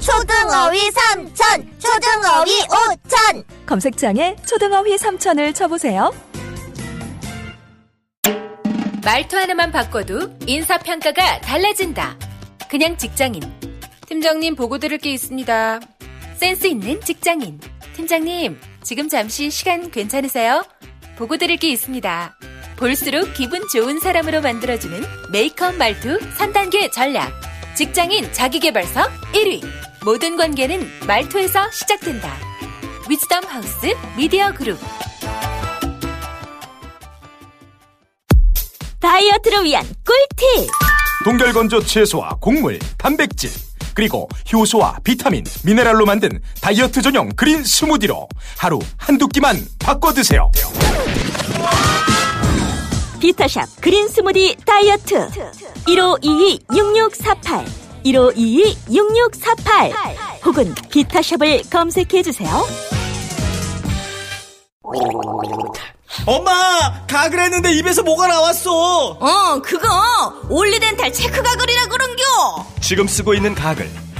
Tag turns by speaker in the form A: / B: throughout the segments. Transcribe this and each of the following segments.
A: 초등어휘 삼천, 초등어휘 오천.
B: 검색창에 초등어휘 3천을 쳐보세요.
C: 말투 하나만 바꿔도 인사평가가 달라진다. 그냥 직장인. 팀장님 보고 드릴 게 있습니다. 센스 있는 직장인. 팀장님, 지금 잠시 시간 괜찮으세요? 보고 드릴 게 있습니다. 볼수록 기분 좋은 사람으로 만들어주는 메이크업 말투 3단계 전략. 직장인 자기개발서 1위. 모든 관계는 말투에서 시작된다. 위즈덤 하우스 미디어 그룹.
A: 다이어트를 위한 꿀팁.
D: 동결건조 채소와 곡물, 단백질, 그리고 효소와 비타민, 미네랄로 만든 다이어트 전용 그린 스무디로 하루 한두 끼만 바꿔 드세요.
A: 비타샵 그린 스무디 다이어트. 1522-6648. 1522-6648. 혹은 비타샵을 검색해 주세요.
E: 엄마! 가글 했는데 입에서 뭐가 나왔어!
F: 어, 그거 올리덴탈 체크 가글이라 그런겨.
E: 지금 쓰고 있는 가글,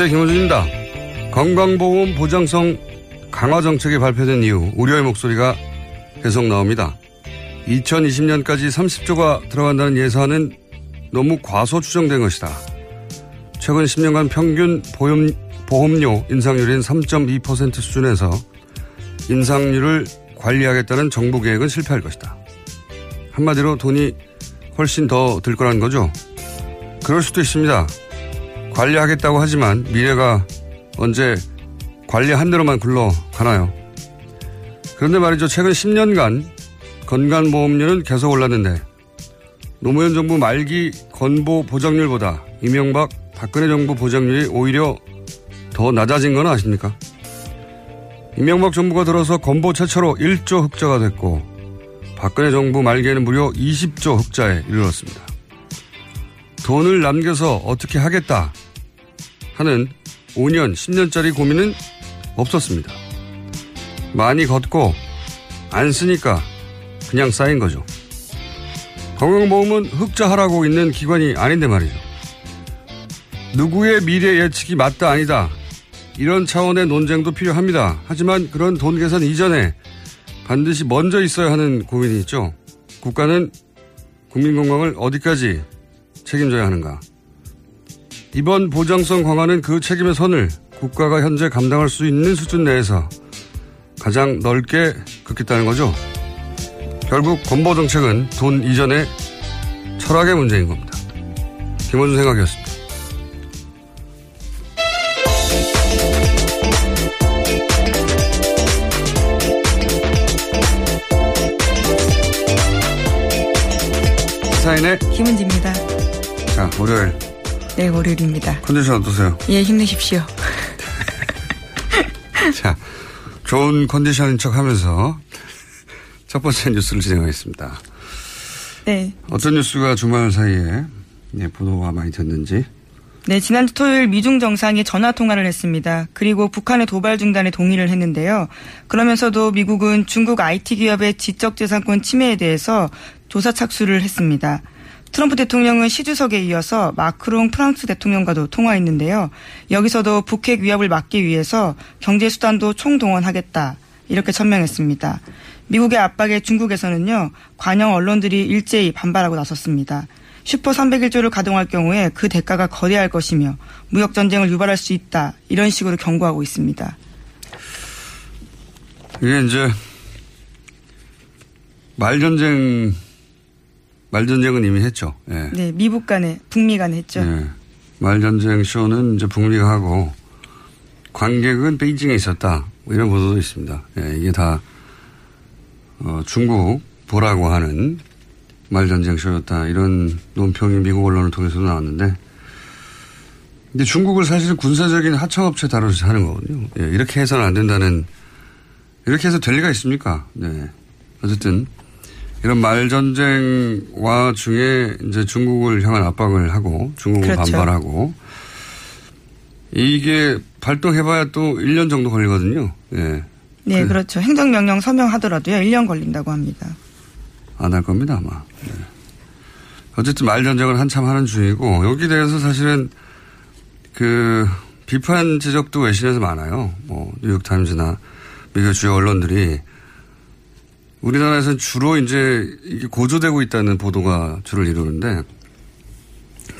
G: 안녕하세요. 김호준입니다. 건강보험 보장성 강화 정책이 발표된 이후 우려의 목소리가 계속 나옵니다. 2020년까지 30조가 들어간다는 예산은 너무 과소 추정된 것이다. 최근 10년간 평균 보험, 보험료 인상률인 3.2% 수준에서 인상률을 관리하겠다는 정부 계획은 실패할 것이다. 한마디로 돈이 훨씬 더 들 거라는 거죠. 그럴 수도 있습니다. 관리하겠다고 하지만 미래가 언제 관리한 대로만 굴러가나요? 그런데 말이죠. 최근 10년간 건강보험료는 계속 올랐는데 노무현 정부 말기 건보 보장률보다 이명박 박근혜 정부 보장률이 오히려 더 낮아진 건 아십니까? 이명박 정부가 들어서 건보 최초로 1조 흑자가 됐고 박근혜 정부 말기에는 무려 20조 흑자에 이르렀습니다. 돈을 남겨서 어떻게 하겠다 하는 5년, 10년짜리 고민은 없었습니다. 많이 걷고 안 쓰니까 그냥 쌓인 거죠. 건강보험은 흑자하라고 있는 기관이 아닌데 말이죠. 누구의 미래 예측이 맞다 아니다. 이런 차원의 논쟁도 필요합니다. 하지만 그런 돈 계산 이전에 반드시 먼저 있어야 하는 고민이 있죠. 국가는 국민 건강을 어디까지 책임져야 하는가. 이번 보장성 강화는 그 책임의 선을 국가가 현재 감당할 수 있는 수준 내에서 가장 넓게 긋겠다는 거죠. 결국 건보 정책은 돈 이전의 철학의 문제인 겁니다. 김원준 생각이었습니다. 사인의
H: 김은지입니다.
G: 자, 월요일.
H: 네, 월요일입니다.
G: 컨디션 어떠세요?
H: 예, 힘내십시오.
G: 자, 좋은 컨디션인 척 하면서 첫 번째 뉴스를 진행하겠습니다.
H: 네.
G: 어떤 뉴스가 주말 사이에 네, 보도가 많이 됐는지.
H: 네, 지난주 토요일 미중 정상이 전화 통화를 했습니다. 그리고 북한의 도발 중단에 동의를 했는데요. 그러면서도 미국은 중국 IT 기업의 지적재산권 침해에 대해서 조사 착수를 했습니다. 트럼프 대통령은 시 주석에 이어서 마크롱 프랑스 대통령과도 통화했는데요. 여기서도 북핵 위협을 막기 위해서 경제 수단도 총동원하겠다. 이렇게 천명했습니다. 미국의 압박에 중국에서는요. 관영 언론들이 일제히 반발하고 나섰습니다. 슈퍼 301조를 가동할 경우에 그 대가가 거대할 것이며 무역 전쟁을 유발할 수 있다. 이런 식으로 경고하고 있습니다.
G: 이게 이제 말 전쟁 말전쟁은 이미 했죠. 예.
H: 네, 미국 간에 북미 간에 했죠.
G: 예. 말전쟁 쇼는 이제 북미가 하고 관객은 베이징에 있었다. 뭐 이런 보도도 있습니다. 예, 이게 다 어, 중국 보라고 하는 말전쟁 쇼였다. 이런 논평이 미국 언론을 통해서 나왔는데 근데 중국을 사실은 군사적인 하청업체 다루듯이 하는 거거든요. 예, 이렇게 해서는 안 된다는 이렇게 해서 될 리가 있습니까? 네. 어쨌든 이런 말전쟁 와 중에 이제 중국을 향한 압박을 하고 중국을
H: 그렇죠.
G: 반발하고 이게 발동해봐야 또 1년 정도 걸리거든요. 예.
H: 네, 그 렇죠. 행정명령 서명하더라도요, 1년 걸린다고 합니다.
G: 안 할 겁니다, 아마. 예. 어쨌든 말전쟁을 한참 하는 중이고, 여기 대해서 사실은 그 비판 지적도 외신에서 많아요. 뭐, 뉴욕타임즈나 미국 주요 언론들이 우리나라에서는 주로 이제 이게 고조되고 있다는 보도가 주를 이루는데,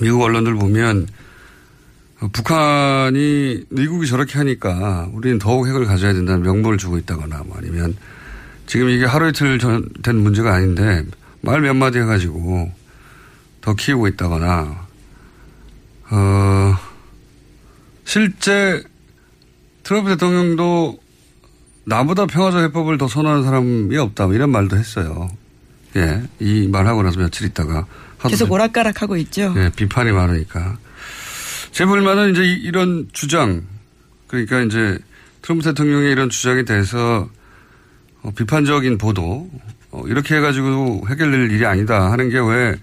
G: 미국 언론들 보면 어, 북한이 미국이 저렇게 하니까 우리는 더욱 핵을 가져야 된다는 명분을 주고 있다거나 뭐 아니면 지금 이게 하루 이틀 전, 된 문제가 아닌데 말 몇 마디 해가지고 더 키우고 있다거나 어 실제 트럼프 대통령도 나보다 평화적 해법을 더 선호하는 사람이 없다 뭐 이런 말도 했어요. 예, 이 말하고 나서 며칠 있다가
H: 계속 오락가락하고 있죠.
G: 예, 비판이 많으니까. 제 불만은 이제 이- 이런 주장, 그러니까 이제 트럼프 대통령의 이런 주장에 대해서 어, 비판적인 보도, 어, 이렇게 해가지고 해결될 일이 아니다 하는 게 왜,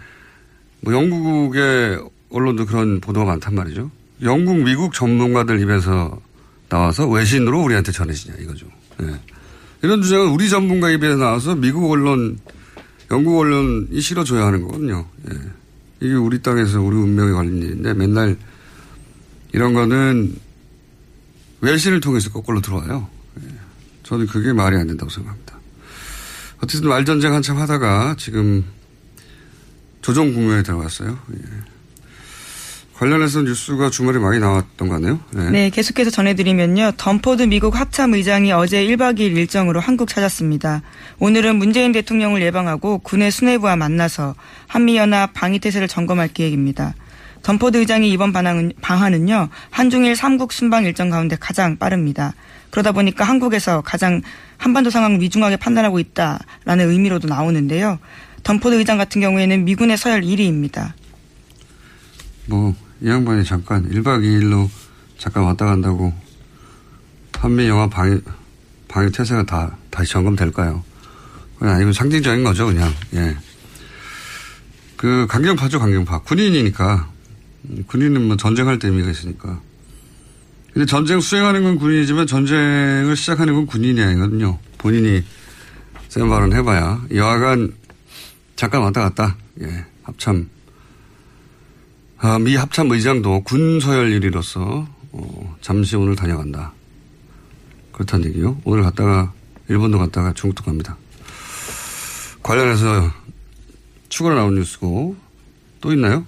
G: 뭐 영국의 언론도 그런 보도가 많단 말이죠. 영국, 미국 전문가들 입에서 나와서 외신으로 우리한테 전해지냐 이거죠. 예. 이런 주장은 우리 전문가 입에 나와서 미국 언론, 영국 언론이 실어줘야 하는 거거든요. 예. 이게 우리 땅에서 우리 운명에 걸린 일인데 맨날 이런 거는 외신을 통해서 거꾸로 들어와요. 예. 저는 그게 말이 안 된다고 생각합니다. 어쨌든 말전쟁 한참 하다가 지금 조정 국면에 들어갔어요. 예. 관련해서 뉴스가 주말에 많이 나왔던 거 같네요. 예.
H: 네, 계속해서 전해드리면요. 덤포드 미국 합참 의장이 어제 1박 2일 일정으로 한국 찾았습니다. 오늘은 문재인 대통령을 예방하고 군의 수뇌부와 만나서 한미연합 방위태세를 점검할 계획입니다. 덤포드 의장이 이번 방한은, 방한은요. 한중일 3국 순방 일정 가운데 가장 빠릅니다. 그러다 보니까 한국에서 가장 한반도 상황을 위중하게 판단하고 있다라는 의미로도 나오는데요. 덤포드 의장 같은 경우에는 미군의 서열 1위입니다.
G: 뭐, 이 양반이 잠깐 1박 2일로 잠깐 왔다 간다고 한미 영화 방위, 방위 태세가 다, 다시 점검될까요? 그냥 아니고 상징적인 거죠, 그냥. 예. 그, 강경파죠, 강경파. 군인이니까. 음, 군인은 뭐 전쟁할 때 의미가 있으니까. 근데 전쟁 수행하는 건 군인이지만 전쟁을 시작하는 건 군인이 아니거든요. 본인이 센 발언 해봐야. 여하간 잠깐 왔다 갔다. 예. 합참 아, 미 합참 의장도 군 서열 1위로서 어, 잠시 오늘 다녀간다. 그렇다는 얘기요. 오늘 갔다가 일본도 갔다가 중국도 갑니다. 관련해서 추가로 나온 뉴스고 또 있나요?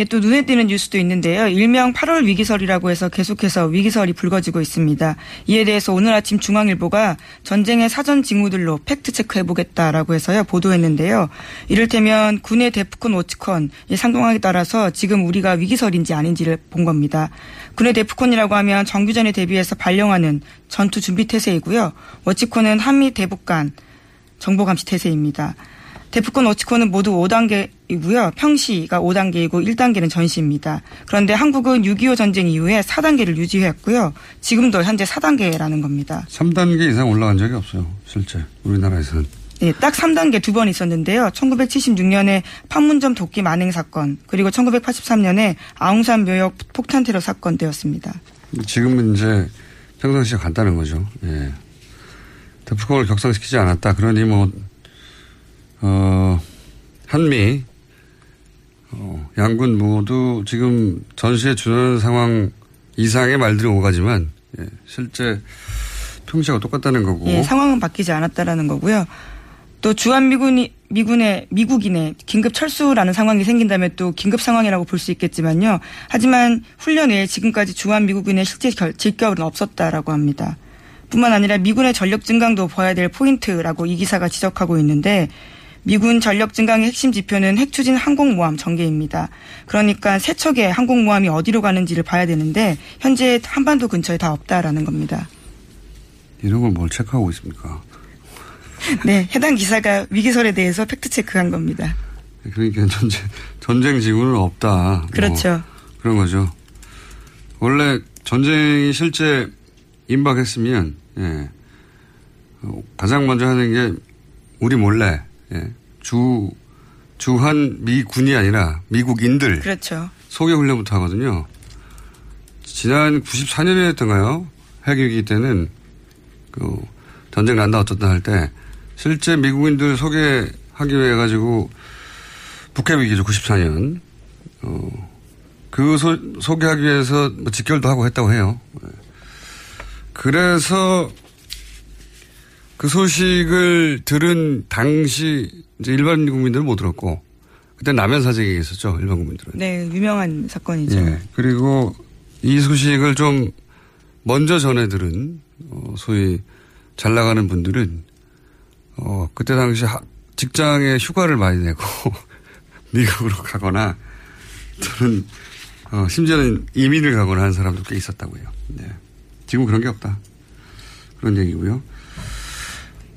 H: 예, 또 눈에 띄는 뉴스도 있는데요. 일명 8월 위기설이라고 해서 계속해서 위기설이 불거지고 있습니다. 이에 대해서 오늘 아침 중앙일보가 전쟁의 사전 징후들로 팩트 체크해보겠다라고 해서요 보도했는데요. 이를테면 군의 데프콘 워치콘 이 상동하에 따라서 지금 우리가 위기설인지 아닌지를 본 겁니다. 군의 데프콘이라고 하면 정규전에 대비해서 발령하는 전투 준비 태세이고요. 워치콘은 한미 대북 간 정보 감시 태세입니다. 데프콘 워치콘은 모두 5단계이고요. 평시가 5단계이고 1단계는 전시입니다. 그런데 한국은 6.25 전쟁 이후에 4단계를 유지했고요. 지금도 현재 4단계라는 겁니다.
G: 3단계 이상 올라간 적이 없어요. 실제 우리나라에서는.
H: 네, 딱 3단계 두 번 있었는데요. 1976년에 판문점 도끼 만행 사건, 그리고 1983년에 아웅산 묘역 폭탄 테러 사건 되었습니다.
G: 지금은 이제 평상시가 간다는 거죠. 예. 데프콘을 격상시키지 않았다. 그러니 뭐, 어, 한미, 어, 양군 모두 지금 전시에 준하는 상황 이상의 말들이 오가지만, 예, 실제 평시하고 똑같다는 거고.
H: 예, 상황은 바뀌지 않았다라는 거고요. 또 주한 미군이 미군의 미국인의 긴급 철수라는 상황이 생긴다면 또 긴급 상황이라고 볼 수 있겠지만요. 하지만 훈련 외에 지금까지 주한 미국인의 실제 결, 질격은 없었다라고 합니다. 뿐만 아니라 미군의 전력 증강도 봐야 될 포인트라고 이 기사가 지적하고 있는데 미군 전력 증강의 핵심 지표는 핵 추진 항공모함 전개입니다. 그러니까 세 척의 항공모함이 어디로 가는지를 봐야 되는데 현재 한반도 근처에 다 없다라는 겁니다.
G: 이런 걸 뭘 체크하고 있습니까?
H: 네, 해당 기사가 위기설에 대해서 팩트 체크한 겁니다.
G: 그러니까 전쟁, 전쟁 지구는 없다.
H: 그렇죠. 뭐
G: 그런 거죠. 원래 전쟁이 실제 임박했으면, 예. 가장 먼저 하는 게 우리 몰래, 예. 주, 주한 미군이 아니라 미국인들.
H: 그렇죠.
G: 소개 훈련부터 하거든요. 지난 94년이었던가요? 핵위기 때는 그 전쟁 난다 어쩌다 할 때 실제 미국인들 소개하기 위해 가지고 북핵 위기죠 94년 어, 그 소, 소개하기 위해서 뭐 직결도 하고 했다고 해요. 그래서 그 소식을 들은 당시 이제 일반 국민들은 못 들었고 그때 남현 사재기가 있었죠 일반 국민들은.
H: 네 유명한 사건이죠.
G: 예, 그리고 이 소식을 좀 먼저 전해 들은 어, 소위 잘 나가는 분들은 어, 그때 당시 직장에 휴가를 많이 내고 미국으로 가거나 또는 어, 심지어는 이민을 가거나 하는 사람도 꽤 있었다고요. 네. 지금 그런 게 없다. 그런 얘기고요.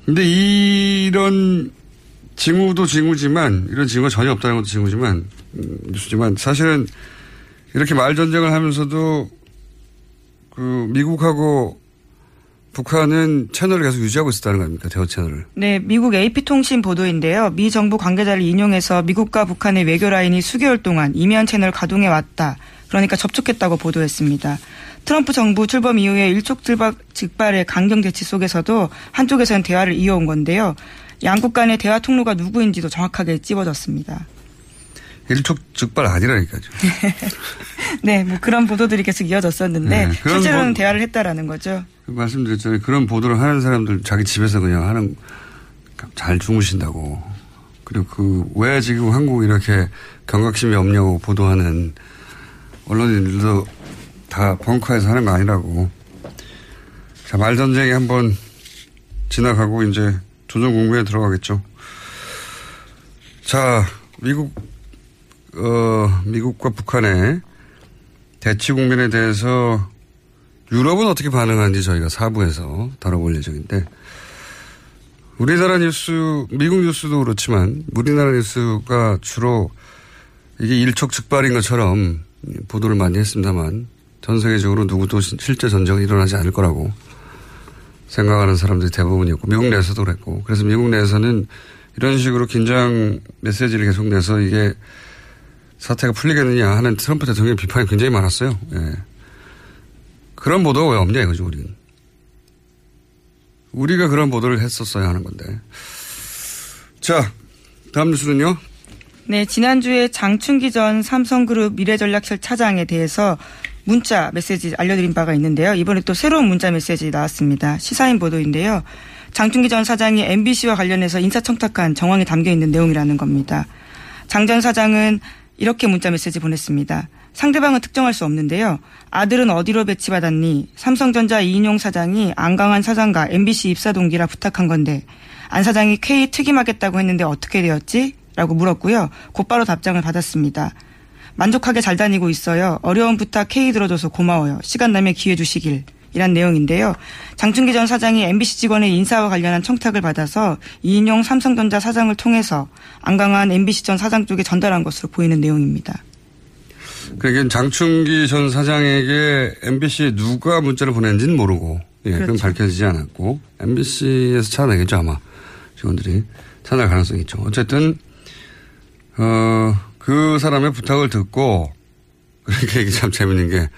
G: 근데 이런 징후도 징후지만 이런 징후가 전혀 없다는 것도 징후지만 음, 뉴스지만 사실은 이렇게 말 전쟁을 하면서도 그 미국하고 북한은 채널을 계속 유지하고 있었다는 거 아닙니까? 대화 채널을.
H: 네, 미국 AP통신 보도인데요. 미 정부 관계자를 인용해서 미국과 북한의 외교 라인이 수개월 동안 이면 채널 가동해 왔다. 그러니까 접촉했다고 보도했습니다. 트럼프 정부 출범 이후에 일촉즉발의 강경 대치 속에서도 한쪽에서는 대화를 이어온 건데요. 양국 간의 대화 통로가 누구인지도 정확하게 찝어졌습니다.
G: 일촉즉발 아니라니까요.
H: 네, 뭐 그런 보도들이 계속 이어졌었는데 네, 실제로는 보... 대화를 했다라는 거죠.
G: 말씀드렸잖아요. 그런 보도를 하는 사람들 자기 집에서 그냥 하는 잘 주무신다고. 그리고 그 왜 지금 한국 이렇게 경각심이 없냐고 보도하는 언론인들도 다 벙커에서 하는 거 아니라고. 자, 말전쟁이 한번 지나가고 이제 조정 공부에 들어가겠죠. 자, 미국, 어, 미국과 북한의 대치 국면에 대해서 유럽은 어떻게 반응하는지 저희가 사부에서 다뤄볼 예정인데 우리나라 뉴스, 미국 뉴스도 그렇지만 우리나라 뉴스가 주로 이게 일촉즉발인 것처럼 보도를 많이 했습니다만 전 세계적으로 누구도 실제 전쟁은 일어나지 않을 거라고 생각하는 사람들이 대부분이었고 미국 내에서도 그랬고 그래서 미국 내에서는 이런 식으로 긴장 메시지를 계속 내서 이게 사태가 풀리겠느냐 하는 트럼프 대통령의 비판이 굉장히 많았어요. 예. 그런 보도가 왜 없냐 이거죠, 우리는. 우리가 그런 보도를 했었어야 하는 건데. 자, 다음 뉴스는요?
H: 네, 지난주에 장충기 전 삼성그룹 미래전략실 차장에 대해서 문자 메시지 알려드린 바가 있는데요. 이번에 또 새로운 문자 메시지 나왔습니다. 시사인 보도인데요. 장충기 전 사장이 MBC와 관련해서 인사청탁한 정황이 담겨 있는 내용이라는 겁니다. 장 전 사장은 이렇게 문자 메시지 보냈습니다. 상대방은 특정할 수 없는데요. 아들은 어디로 배치받았니? 삼성전자 이인용 사장이 안강한 사장과 MBC 입사 동기라 부탁한 건데 안 사장이 K 특임하겠다고 했는데 어떻게 되었지? 라고 물었고요. 곧바로 답장을 받았습니다. 만족하게 잘 다니고 있어요. 어려운 부탁 K 들어줘서 고마워요. 시간 나면 기회 주시길. 이란 내용인데요. 장충기 전 사장이 MBC 직원의 인사와 관련한 청탁을 받아서 이인용 삼성전자 사장을 통해서 안강한 MBC 전 사장 쪽에 전달한 것으로 보이는 내용입니다.
G: 그러니까 장충기 전 사장에게 MBC에 누가 문자를 보냈는지는 모르고, 예, 그렇죠. 그건 밝혀지지 않았고, MBC에서 찾아내겠죠, 아마. 직원들이. 찾아낼 가능성이 있죠. 어쨌든, 어, 그 사람의 부탁을 듣고, 그러니까 이게 참 재밌는 게,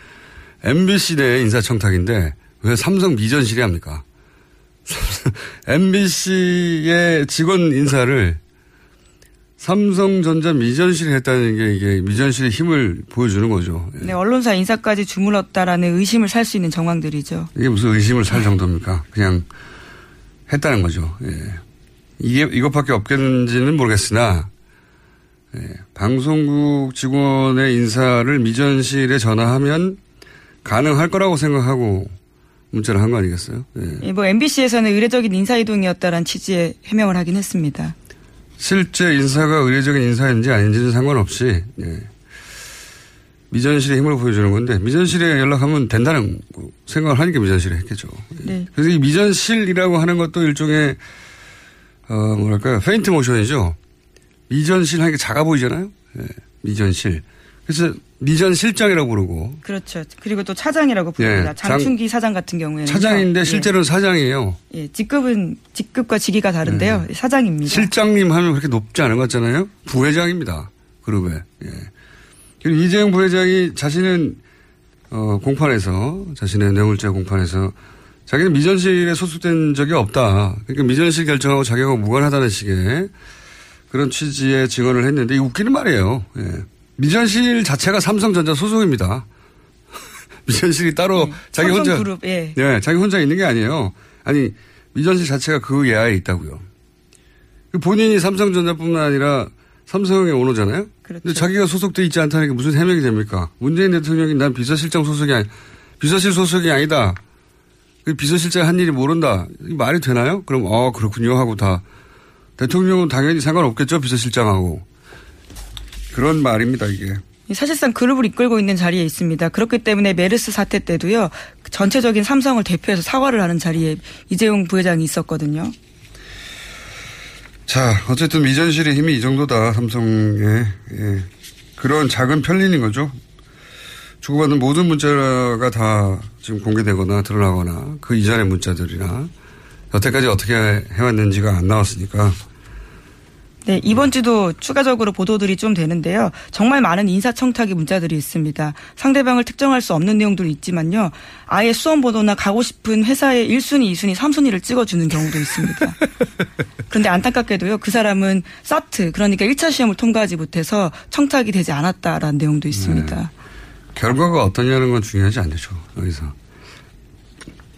G: MBC 내 인사청탁인데, 왜 삼성 미전실이 합니까? MBC의 직원 인사를 삼성전자 미전실이 했다는 게 이게 미전실의 힘을 보여주는 거죠.
H: 네, 언론사 인사까지 주물렀다라는 의심을 살 수 있는 정황들이죠.
G: 이게 무슨 의심을 살 정도입니까? 그냥 했다는 거죠. 예. 이게 이것밖에 없겠는지는 모르겠으나 예, 방송국 직원의 인사를 미전실에 전화하면 가능할 거라고 생각하고 문자를 한 거 아니겠어요? 예.
H: 예, 뭐 MBC에서는 의례적인 인사 이동이었다라는 취지의 해명을 하긴 했습니다.
G: 실제 인사가 의례적인 인사인지 아닌지는 상관없이 예. 미전실의 힘을 보여주는 건데 미전실에 연락하면 된다는 생각을 하니까 미전실에 했겠죠. 예.
H: 네.
G: 그래서 이 미전실이라고 하는 것도 일종의 어 뭐랄까요 페인트 모션이죠. 미전실 하니까 작아 보이잖아요. 예. 미전실. 그래서 미전 실장이라고 부르고
H: 그렇죠. 그리고 또 차장이라고 부릅니다.
G: 예, 장-
H: 장충기 사장 같은 경우에는
G: 차장인데 실제로는 사장이에요.
H: 예, 예, 직급은 직급과 직위가 다른데요. 사장입니다.
G: 실장님 하면 그렇게 높지 않은 것 같잖아요. 부회장입니다. 그룹에. 예. 그리고 이재용 부회장이 자신은 어, 공판에서 자신의 뇌물죄 공판에서 자기는 미전실에 소속된 적이 없다. 그러니까 미전실 결정하고 자기하고 무관하다는 식의 그런 취지의 증언을 했는데 이 웃기는 말이에요. 예. 미전실 자체가 삼성전자 소속입니다. 미전실이 따로 자기 혼자
H: 삼성그룹, 예.
G: 네, 자기 혼자 있는 게 아니에요. 아니 미전실 자체가 그 예하에 있다고요. 그 본인이 삼성전자뿐만 아니라 삼성의 오너잖아요.
H: 그렇죠.
G: 근데 자기가 소속돼 있지 않다는 게 무슨 해명이 됩니까? 문재인 대통령이 난 비서실장 소속이 아니, 비서실 소속이 아니다. 그 비서실장 한 일이 모른다. 이 말이 되나요? 그럼 어 그렇군요 하고 다 대통령은 당연히 상관없겠죠 비서실장하고 그런 말입니다 이게.
H: 사실상 그룹을 이끌고 있는 자리에 있습니다. 그렇기 때문에 메르스 사태 때도요. 전체적인 삼성을 대표해서 사과를 하는 자리에 이재용 부회장이 있었거든요.
G: 자, 어쨌든 미전실의 힘이 이 정도다, 삼성의. 예. 그런 작은 편린인 거죠. 주고받는 모든 문자가 다 지금 공개되거나 드러나거나 그 이전의 문자들이나 여태까지 어떻게 해왔는지가 안 나왔으니까
H: 네, 이번 주도 추가적으로 보도들이 좀 되는데요. 정말 많은 인사청탁의 문자들이 있습니다. 상대방을 특정할 수 없는 내용도 있지만요. 아예 수험 번호나 가고 싶은 회사의 1순위, 2순위, 3순위를 찍어주는 경우도 있습니다. 그런데 안타깝게도요. 그 사람은 사트, 그러니까 1차 시험을 통과하지 못해서 청탁이 되지 않았다라는 내용도 있습니다.
G: 결과가 어떠냐는 건 중요하지 않죠, 여기서.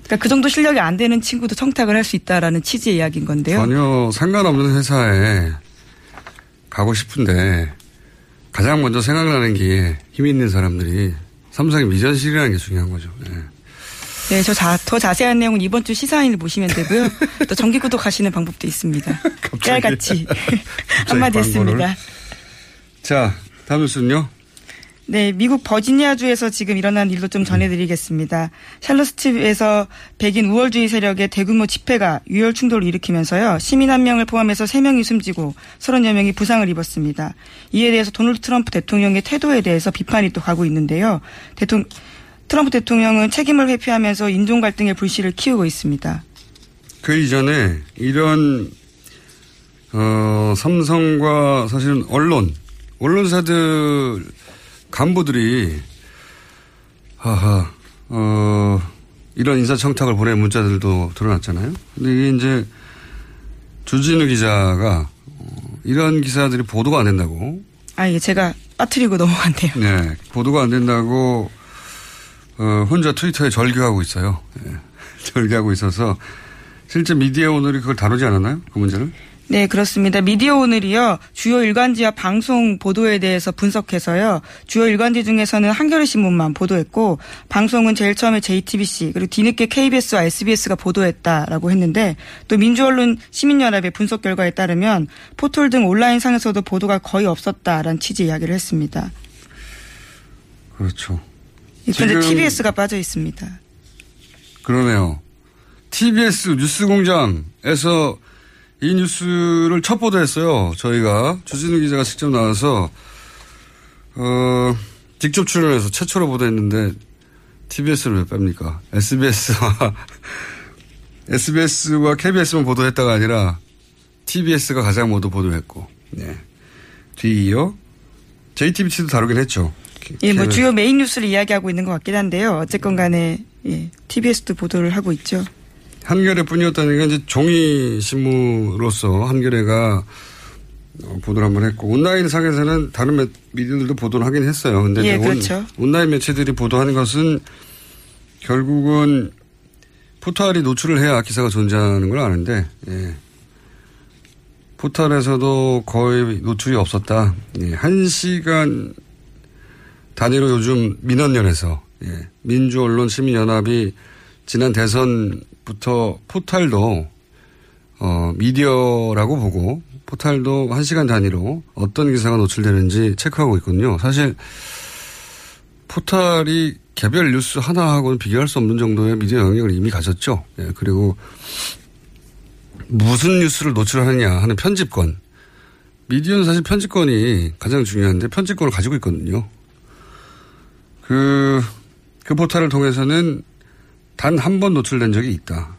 H: 그러니까 그 정도 실력이 안 되는 친구도 청탁을 할 수 있다라는 취지의 이야기인 건데요.
G: 전혀 상관없는 회사에 가고 싶은데 가장 먼저 생각나는 게힘 있는 사람들이 삼성의 미전실이라는 게 중요한 거죠. 네.
H: 네, 저더 자세한 내용은 이번 주 시사인을 보시면 되고요. 또 정기 구독 하시는 방법도 있습니다. 깨알같이 한마디 했습니다.
G: 자, 다음 뉴스는요.
H: 네, 미국 버지니아주에서 지금 일어난 일도 좀 전해드리겠습니다. 샬로스티브에서 백인 우월주의 세력의 대규모 집회가 유혈 충돌을 일으키면서요. 시민 한 명을 포함해서 세 명이 숨지고 30여 명이 부상을 입었습니다. 이에 대해서 도널드 트럼프 대통령의 태도에 대해서 비판이 또 가고 있는데요. 대통령 트럼프 대통령은 책임을 회피하면서 인종 갈등의 불씨를 키우고 있습니다.
G: 그 이전에 이런 어, 삼성과 사실은 언론, 언론사들 간부들이 하하 어, 이런 인사청탁을 보낸 문자들도 드러났잖아요. 근데 이게 이제 주진우 기자가 어, 이런 기사들이 보도가 안 된다고.
H: 아, 이게 제가 빠뜨리고 넘어갔네요.
G: 네, 보도가 안 된다고 어, 혼자 트위터에 절규하고 있어요. 네, 절규하고 있어서 실제 미디어 오늘이 그걸 다루지 않았나요? 그 문제를?
H: 네, 그렇습니다. 미디어 오늘이요. 주요 일간지와 방송 보도에 대해서 분석해서요. 주요 일간지 중에서는 한겨레 신문만 보도했고 방송은 제일 처음에 JTBC 그리고 뒤늦게 KBS와 SBS가 보도했다라고 했는데 또 민주언론 시민연합의 분석 결과에 따르면 포털 등 온라인 상에서도 보도가 거의 없었다라는 취지 이야기를 했습니다.
G: 그렇죠.
H: 그런데 TBS가 빠져 있습니다.
G: 그러네요. TBS 뉴스공장에서 이 뉴스를 첫 보도했어요. 저희가 주진우 기자가 직접 나와서 어, 직접 출연해서 최초로 보도했는데 TBS를 왜 뺍니까? SBS와 SBS와 KBS만 보도했다가 아니라 TBS가 가장 모두 보도했고, 네. 뒤이어 JTBC도 다루긴 했죠.
H: 예, 뭐 주요 메인 뉴스를 이야기하고 있는 것 같긴 한데요. 어쨌건 간에 예, TBS도 보도를 하고 있죠.
G: 한겨레 뿐이었다는 게 이제 종이 신문으로서 한겨레가 어, 보도를 한번 했고 온라인 상에서는 다른 매, 미디어들도 보도를 하긴 했어요. 근데
H: 예,
G: 온,
H: 그렇죠.
G: 온 라인 매체들이 보도하는 것은 결국은 포털이 노출을 해야 기사가 존재하는 걸 아는데 예. 포털에서도 거의 노출이 없었다. 예, 한 시간 단위로 요즘 민원연에서 예, 민주언론 시민연합이 지난 대선 부터 포탈도 어, 미디어라고 보고 포탈도 한 시간 단위로 어떤 기사가 노출되는지 체크하고 있거든요. 사실 포탈이 개별 뉴스 하나하고는 비교할 수 없는 정도의 미디어 영역을 이미 가졌죠. 예, 그리고 무슨 뉴스를 노출하느냐 하는 편집권. 미디어는 사실 편집권이 가장 중요한데 편집권을 가지고 있거든요. 그, 그 포탈을 통해서는 단 한 번 노출된 적이 있다.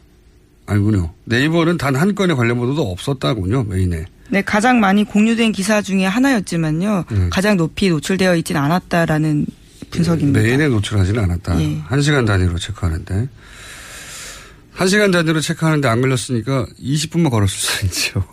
G: 알군요. 네이버는 단 한 건의 관련 보도도 없었다군요, 메인에.
H: 네, 가장 많이 공유된 기사 중에 하나였지만요. 음. 가장 높이 노출되어 있지는 않았다라는 분석입니다.
G: 메인에 노출하지는 않았다. 예. 한 시간 단위로 체크하는데. 한 시간 단위로 체크하는데 안 걸렸으니까 20분만 걸었을 수 있죠.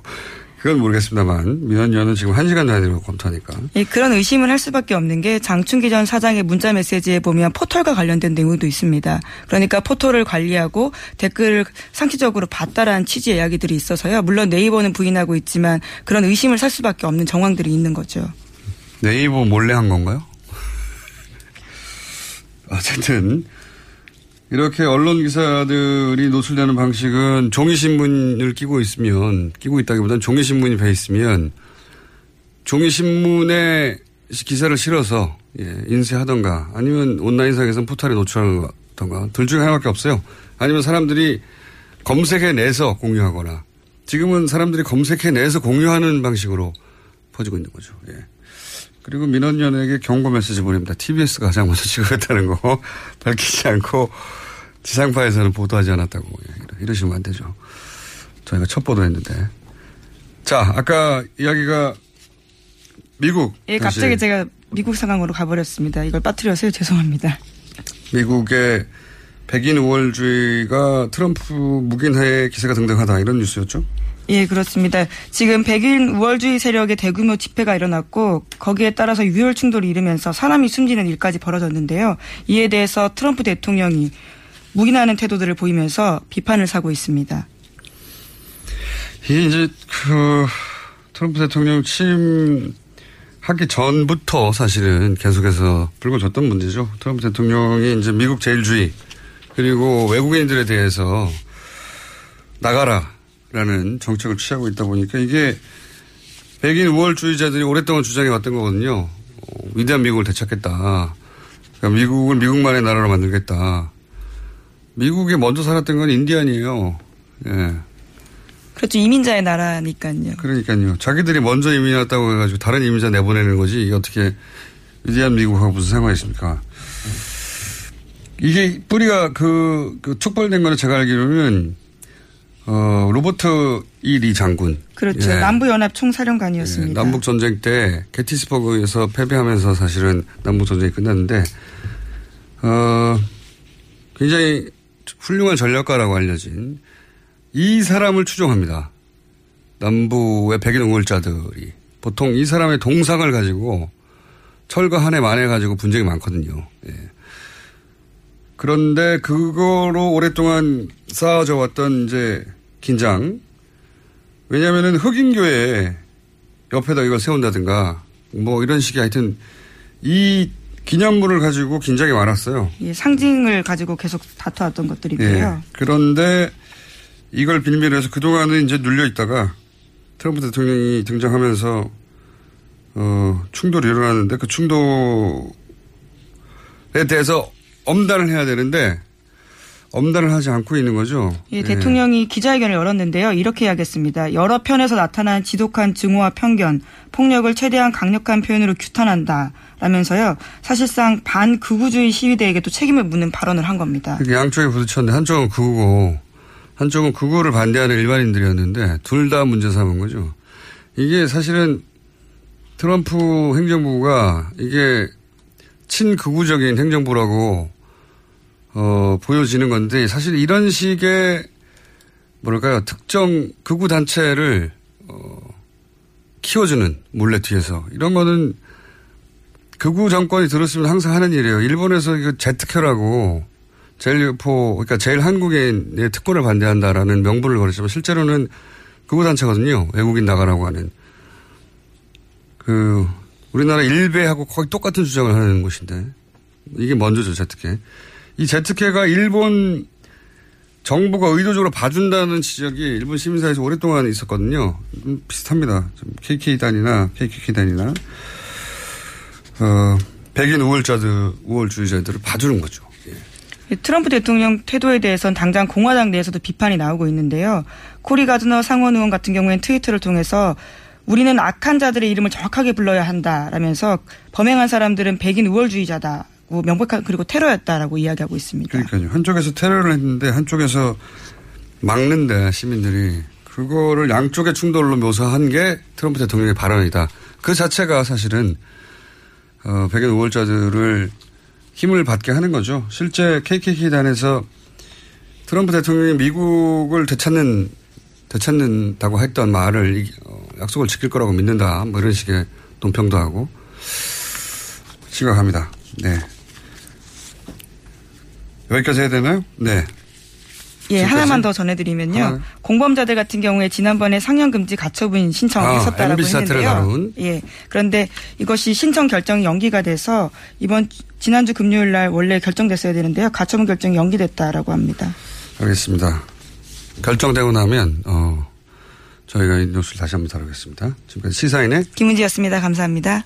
G: 그건 모르겠습니다만 민원연은 지금 한 시간 단위로 검토하니까.
H: 예, 그런 의심을 할 수밖에 없는 게 장충기 전 사장의 문자 메시지에 보면 포털과 관련된 내용도 있습니다. 그러니까 포털을 관리하고 댓글을 상시적으로 봤다라는 취지의 이야기들이 있어서요. 물론 네이버는 부인하고 있지만 그런 의심을 살 수밖에 없는 정황들이 있는 거죠.
G: 네이버 몰래 한 건가요? 어쨌든 이렇게 언론 기사들이 노출되는 방식은 종이 신문을 끼고 있으면 끼고 있다기보다는 종이 신문이 배 있으면 종이 신문에 기사를 실어서 예, 인쇄하던가 아니면 온라인상에서 포털에 노출하던가 둘 중에 하나밖에 없어요. 아니면 사람들이 검색해 내서 공유하거나 지금은 사람들이 검색해 내서 공유하는 방식으로 퍼지고 있는 거죠. 예. 그리고 민원연에게 경고 메시지 보냅니다. TBS가 가장 먼저 지급했다는 거 밝히지 않고 지상파에서는 보도하지 않았다고 예, 이러시면 안 되죠. 저희가 첫 보도했는데. 자, 아까 이야기가 미국.
H: 예, 갑자기 제가 미국 상황으로 가버렸습니다. 이걸 빠뜨려서 죄송합니다.
G: 미국의 백인 우월주의가 트럼프 묵인하에 기세가 등등하다 이런 뉴스였죠?
H: 예, 그렇습니다. 지금 백인 우월주의 세력의 대규모 집회가 일어났고 거기에 따라서 유혈 충돌이 일으면서 사람이 숨지는 일까지 벌어졌는데요. 이에 대해서 트럼프 대통령이 묵인하는 태도들을 보이면서 비판을 사고 있습니다.
G: 이게 이제 그 트럼프 대통령 취임 하기 전부터 사실은 계속해서 불거졌던 문제죠. 트럼프 대통령이 이제 미국 제일주의 그리고 외국인들에 대해서 나가라 라는 정책을 취하고 있다 보니까 이게 백인 우월주의자들이 오랫동안 주장해 왔던 거거든요. 어, 위대한 미국을 되찾겠다. 그러니까 미국을 미국만의 나라로 만들겠다. 미국에 먼저 살았던 건 인디안이에요. 예.
H: 그렇죠. 이민자의 나라니까요.
G: 그러니까요. 자기들이 먼저 이민 왔다고 해가지고 다른 이민자 내보내는 거지. 이게 어떻게 위대한 미국하고 무슨 상관이 있습니까? 이게 뿌리가 그, 그 촉발된 거는 제가 알기로는 어, 로버트 이리 장군.
H: 그렇죠. 예. 남부연합 총사령관이었습니다. 예.
G: 남북 전쟁 때 게티스버그에서 패배하면서 사실은 남북 전쟁이 끝났는데 어, 굉장히 훌륭한 전략가라고 알려진 이 사람을 추종합니다. 남부의 백인 응월자들이 보통 이 사람의 동상을 가지고 철과 한해 만해 가지고 분쟁이 많거든요. 예. 그런데 그거로 오랫동안 쌓아져 왔던 이제 긴장. 왜냐하면은 흑인교회 옆에다 이걸 세운다든가 뭐 이런 식의 하여튼 이 기념물을 가지고 긴장이 많았어요.
H: 예, 상징을 가지고 계속 다투었던 것들이고요. 예,
G: 그런데 이걸 빌미로 해서 그동안은 이제 눌려 있다가 트럼프 대통령이 등장하면서 어, 충돌이 일어났는데 그 충돌에 대해서 엄단을 해야 되는데 엄단을 하지 않고 있는 거죠.
H: 예, 대통령이 예. 기자회견을 열었는데요. 이렇게 이야기했습니다. 여러 편에서 나타난 지독한 증오와 편견, 폭력을 최대한 강력한 표현으로 규탄한다. 라면서요. 사실상 반극우주의 시위대에게 도 책임을 묻는 발언을 한 겁니다.
G: 양쪽에 부딪혔는데 한쪽은 극우고 한쪽은 극우를 반대하는 일반인들이었는데 둘 다 문제 삼은 거죠. 이게 사실은 트럼프 행정부가 이게 친극우적인 행정부라고 어, 보여지는 건데 사실 이런 식의 뭐랄까요 특정 극우 단체를 어, 키워주는 몰래 뒤에서 이런 거는 극우 정권이 들었으면 항상 하는 일이에요. 일본에서 이거 제특혈하고 제일 포 그러니까 제일 한국인의 특권을 반대한다라는 명분을 걸었지만 실제로는 극우 단체거든요. 외국인 나가라고 하는. 그, 우리나라 일베하고 거의 똑같은 주장을 하는 곳인데. 이게 먼저죠, 제트케. 이 제트케가 일본 정부가 의도적으로 봐준다는 지적이 일본 시민사회에서 오랫동안 있었거든요. 좀 비슷합니다. 좀 KK단이나 KKK단이나 어, 백인 우월자들, 우월주의자들을 봐주는 거죠. 예.
H: 트럼프 대통령 태도에 대해서는 당장 공화당 내에서도 비판이 나오고 있는데요. 코리 가드너 상원 의원 같은 경우에는 트위터를 통해서 우리는 악한 자들의 이름을 정확하게 불러야 한다라면서 범행한 사람들은 백인 우월주의자다. 명백한 그리고 테러였다라고 이야기하고 있습니다.
G: 그러니까요. 한쪽에서 테러를 했는데 한쪽에서 막는데 시민들이 그거를 양쪽의 충돌로 묘사한 게 트럼프 대통령의 발언이다. 그 자체가 사실은 어, 백인 우월자들을 힘을 받게 하는 거죠. 실제 KKK단에서 트럼프 대통령이 미국을 되찾는 되찾는다고 했던 말을 어, 약속을 지킬 거라고 믿는다. 뭐 이런 식의 논평도 하고 심각합니다. 네. 여기까지 해야 되나요? 네.
H: 예, 하나만 더 전해드리면요. 하나. 공범자들 같은 경우에 지난번에 상영금지 가처분 신청을 아, 했었다라고 했는데요. 예. 그런데 이것이 신청 결정이 연기가 돼서 이번 지난주 금요일 날 원래 결정됐어야 되는데요. 가처분 결정이 연기됐다라고 합니다.
G: 알겠습니다. 결정되고 나면 어 저희가 이 뉴스를 다시 한번 다루겠습니다. 지금까지 시사인의
H: 김은지였습니다. 감사합니다.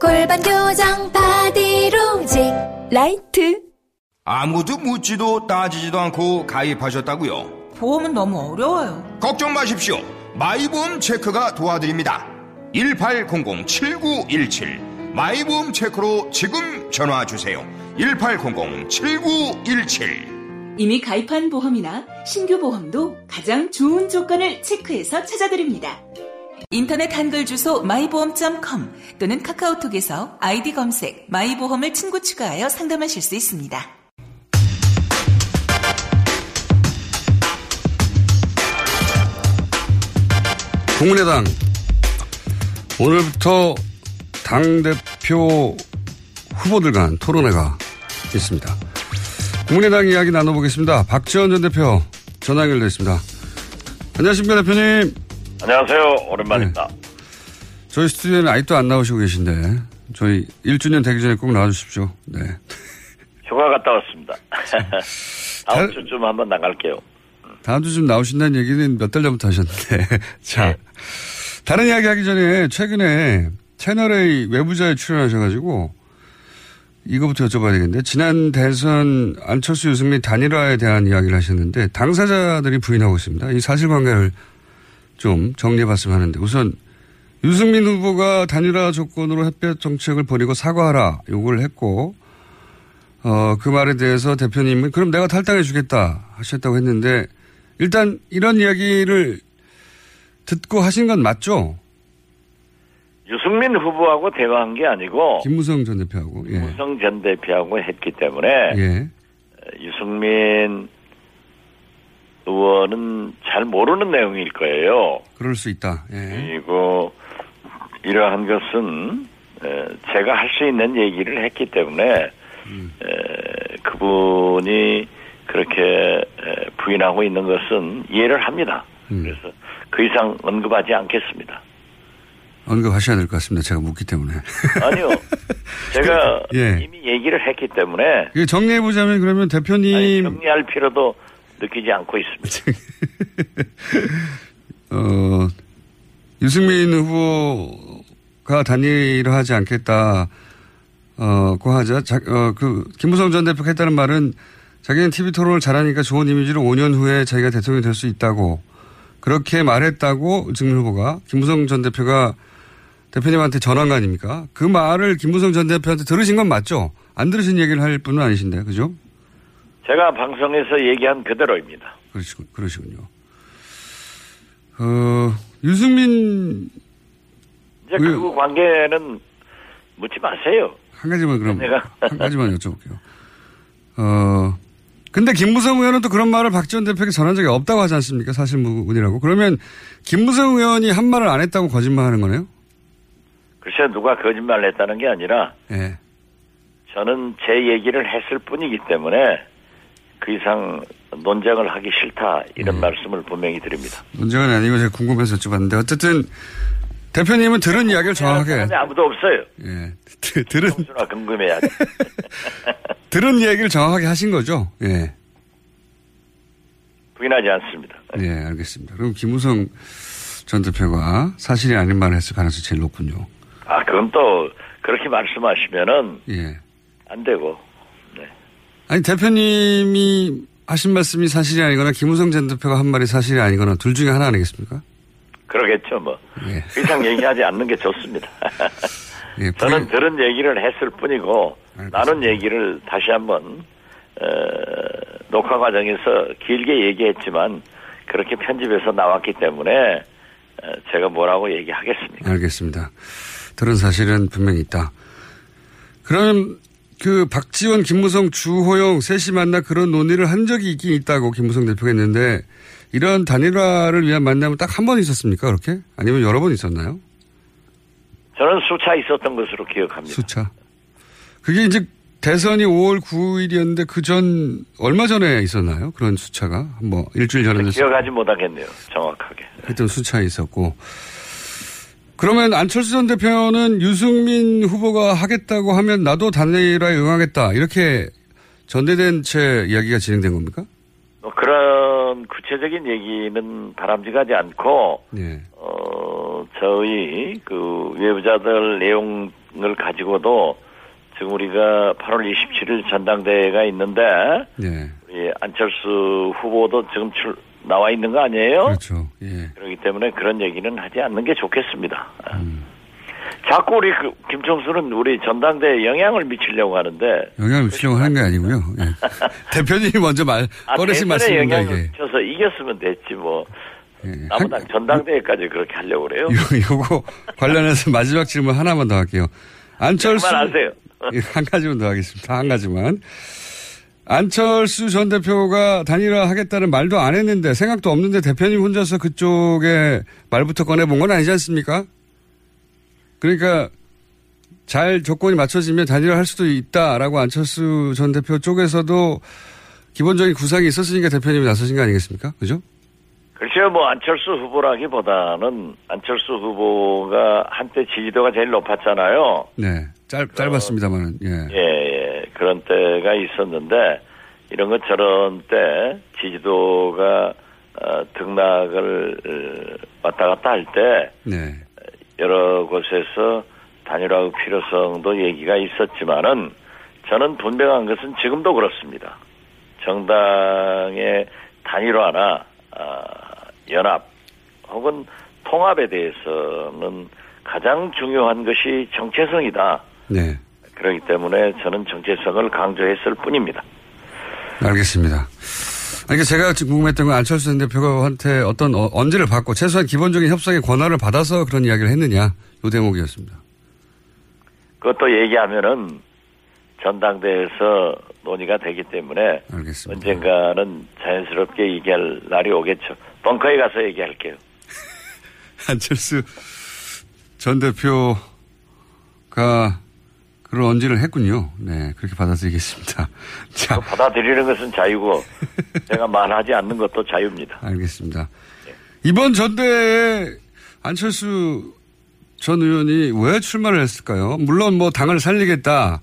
I: 골반 교정 바디로직
J: 라이트
K: 아무도 묻지도 따지지도 않고 가입하셨다고요?
F: 보험은 너무 어려워요.
K: 걱정 마십시오. 마이보험 체크가 도와드립니다. 1800-7917 마이보험 체크로 지금 전화 주세요. 1800-7917
A: 이미 가입한 보험이나 신규 보험도 가장 좋은 조건을 체크해서 찾아드립니다. 인터넷 한글 주소 마이보험.com 또는 카카오톡에서 아이디 검색 마이보험을 친구 추가하여 상담하실 수 있습니다.
G: 국민의당 오늘부터 당 대표 후보들 간 토론회가 있습니다. 국민의당 이야기 나눠보겠습니다. 박지원 전 대표 전화 연결되어 있습니다. 안녕하십니까 대표님.
L: 안녕하세요. 오랜만입니다. 네.
G: 저희 스튜디오에는 아직도 안 나오시고 계신데 저희 1주년 되기 전에 꼭 나와주십시오. 네.
L: 휴가 갔다 왔습니다. 다음 주쯤 한번 나갈게요.
G: 다음 주쯤 나오신다는 얘기는 몇 달 전부터 하셨는데. 자. 네. 다른 이야기 하기 전에 최근에 채널A 외부자에 출연하셔가지고 이거부터 여쭤봐야 되겠는데 지난 대선 안철수 유승민 단일화에 대한 이야기를 하셨는데 당사자들이 부인하고 있습니다. 이 사실관계를 좀 정리해봤으면 하는데 우선 유승민 후보가 단일화 조건으로 햇볕 정책을 버리고 사과하라 요구를 했고 어, 그 말에 대해서 대표님은 그럼 내가 탈당해 주겠다 하셨다고 했는데 일단 이런 이야기를 듣고 하신 건 맞죠?
L: 유승민 후보하고 대화한 게 아니고
G: 김무성 전 대표하고
L: 예. 김무성 전 대표하고 했기 때문에
G: 예.
L: 유승민 의원은 잘 모르는 내용일 거예요.
G: 그럴 수 있다.
L: 예. 그리고 이러한 것은 제가 할 수 있는 얘기를 했기 때문에 음. 그분이 그렇게 부인하고 있는 것은 이해를 합니다. 음. 그래서 그 이상 언급하지 않겠습니다.
G: 언급하셔야 될 것 같습니다. 제가 묻기 때문에.
L: 아니요. 제가 예. 이미 얘기를 했기 때문에.
G: 정리해보자면 그러면 대표님. 아니,
L: 정리할 필요도 느끼지 않고 있습니다.
G: 어, 유승민 후보가 단일화 하지 않겠다. 어, 고 하자. 자, 어, 그, 김무성 전 대표가 했다는 말은 자기는 TV 토론을 잘하니까 좋은 이미지로 5년 후에 자기가 대통령이 될 수 있다고 그렇게 말했다고 증민 후보가 김무성 전 대표가 대표님한테 전한 거 아닙니까? 그 말을 김무성 전 대표한테 들으신 건 맞죠? 안 들으신 얘기를 할 분은 아니신데, 그죠?
L: 제가 방송에서 얘기한 그대로입니다.
G: 그러시군, 그러시군요. 어, 유승민.
L: 이제 그 관계는 묻지 마세요.
G: 한 가지만 그럼,
L: 내가.
G: 한 가지만 여쭤볼게요. 어, 근데 김무성 의원은 또 그런 말을 박지원 대표에게 전한 적이 없다고 하지 않습니까? 사실무근이라고. 그러면 김무성 의원이 한 말을 안 했다고 거짓말 하는 거네요?
L: 글쎄 누가 거짓말을 했다는 게 아니라
G: 예.
L: 저는 제 얘기를 했을 뿐이기 때문에 그 이상 논쟁을 하기 싫다 이런 말씀을 분명히 드립니다.
G: 논쟁은 아니고 제가 궁금해서 여쭤봤는데 어쨌든 대표님은 들은 이야기를 정확하게
L: 사람이 아무도 없어요.
G: 예. 들- 들은
L: 궁금해야지.
G: 들은 이야기를 정확하게 하신 거죠? 예.
L: 부인하지 않습니다.
G: 예, 알겠습니다. 그럼 김우성 전 대표가 사실이 아닌 말을 했을 가능성이 제일 높군요.
L: 아 그건 또 그렇게 말씀하시면은
G: 예.
L: 안 되고
G: 아니 대표님이 하신 말씀이 사실이 아니거나 김우성 전 대표가 한 말이 사실이 아니거나 둘 중에 하나 아니겠습니까?
L: 그러겠죠 뭐.
G: 예.
L: 그 이상 얘기하지 않는 게 좋습니다.
G: 예,
L: 저는 들은 얘기를 했을 뿐이고 나눈 얘기를 다시 한번 어, 녹화 과정에서 길게 얘기했지만 그렇게 편집해서 나왔기 때문에 어, 제가 뭐라고 얘기하겠습니까?
G: 알겠습니다. 들은 사실은 분명히 있다. 그럼 그 박지원, 김무성, 주호영 셋이 만나 그런 논의를 한 적이 있긴 있다고 김무성 대표가 했는데 이런 단일화를 위한 만남은 딱 한 번 있었습니까? 그렇게? 아니면 여러 번 있었나요?
L: 저는 수차 있었던 것으로 기억합니다.
G: 수차. 그게 이제 대선이 5월 9일이었는데 그 전 얼마 전에 있었나요? 그런 수차가 뭐 일주일 전에
L: 기억하지 못하겠네요. 정확하게.
G: 하여튼 수차 있었고 그러면 안철수 전 대표는 유승민 후보가 하겠다고 하면 나도 단일화에 응하겠다 이렇게 전대된 채 이야기가 진행된 겁니까?
L: 뭐 그런 구체적인 얘기는 바람직하지 않고
G: 네.
L: 어 저희 그 외부자들 내용을 가지고도 지금 우리가 8월 27일 전당대회가 있는데
G: 네.
L: 우리 안철수 후보도 지금 출 나와 있는 거 아니에요?
G: 그렇죠. 예.
L: 그렇기 때문에 그런 얘기는 하지 않는 게 좋겠습니다.
G: 음.
L: 자꾸 우리 그 김총수는 우리 전당대에 영향을 미치려고 하는데
G: 영향을 미치려고 하는 게 아니고요. 예. 대표님이 먼저 말
L: 아,
G: 꺼내신 말씀입니다
L: 영향을
G: 이게.
L: 미쳐서 이겼으면 됐지 뭐
G: 예.
L: 나보다 전당대회까지 그렇게 하려고 그래요.
G: 요, 요 거 관련해서 마지막 질문 하나만 더 할게요. 안철수. 예, 한 가지만 더 하겠습니다. 한 가지만. 안철수 전 대표가 단일화 하겠다는 말도 안 했는데 생각도 없는데 대표님 혼자서 그쪽에 말부터 꺼내본 건 아니지 않습니까? 그러니까 잘 조건이 맞춰지면 단일화 할 수도 있다라고 안철수 전 대표 쪽에서도 기본적인 구상이 있었으니까 대표님이 나서신 거 아니겠습니까? 그죠?
L: 글쎄요, 뭐 안철수 후보라기보다는 안철수 후보가 한때 지지도가 제일 높았잖아요.
G: 네. 짧, 짧았습니다만은, 예.
L: 예, 예. 그런 때가 있었는데 이런 것처럼 때 지지도가 어, 등락을 어, 왔다 갔다 할 때
G: 네.
L: 여러 곳에서 단일화 필요성도 얘기가 있었지만은 저는 분명한 것은 지금도 그렇습니다. 정당의 단일화나 아, 연합 혹은 통합에 대해서는 가장 중요한 것이 정체성이다.
G: 네.
L: 그렇기 때문에 저는 정체성을 강조했을 뿐입니다.
G: 알겠습니다. 아니, 제가 지금 궁금했던 건 안철수 전 대표한테 어떤 어, 언제를 받고 최소한 기본적인 협상의 권한을 받아서 그런 이야기를 했느냐 요 대목이었습니다.
L: 그것도 얘기하면은 전당대에서 논의가 되기 때문에
G: 알겠습니다.
L: 언젠가는 자연스럽게 얘기할 날이 오겠죠. 벙커에 가서 얘기할게요.
G: 안철수 전 대표가 그런 언지를 했군요. 네, 그렇게 받아들이겠습니다. 자,
L: 받아들이는 것은 자유고 제가 말하지 않는 것도 자유입니다.
G: 알겠습니다. 이번 전대에 안철수 전 의원이 왜 출마를 했을까요? 물론 뭐 당을 살리겠다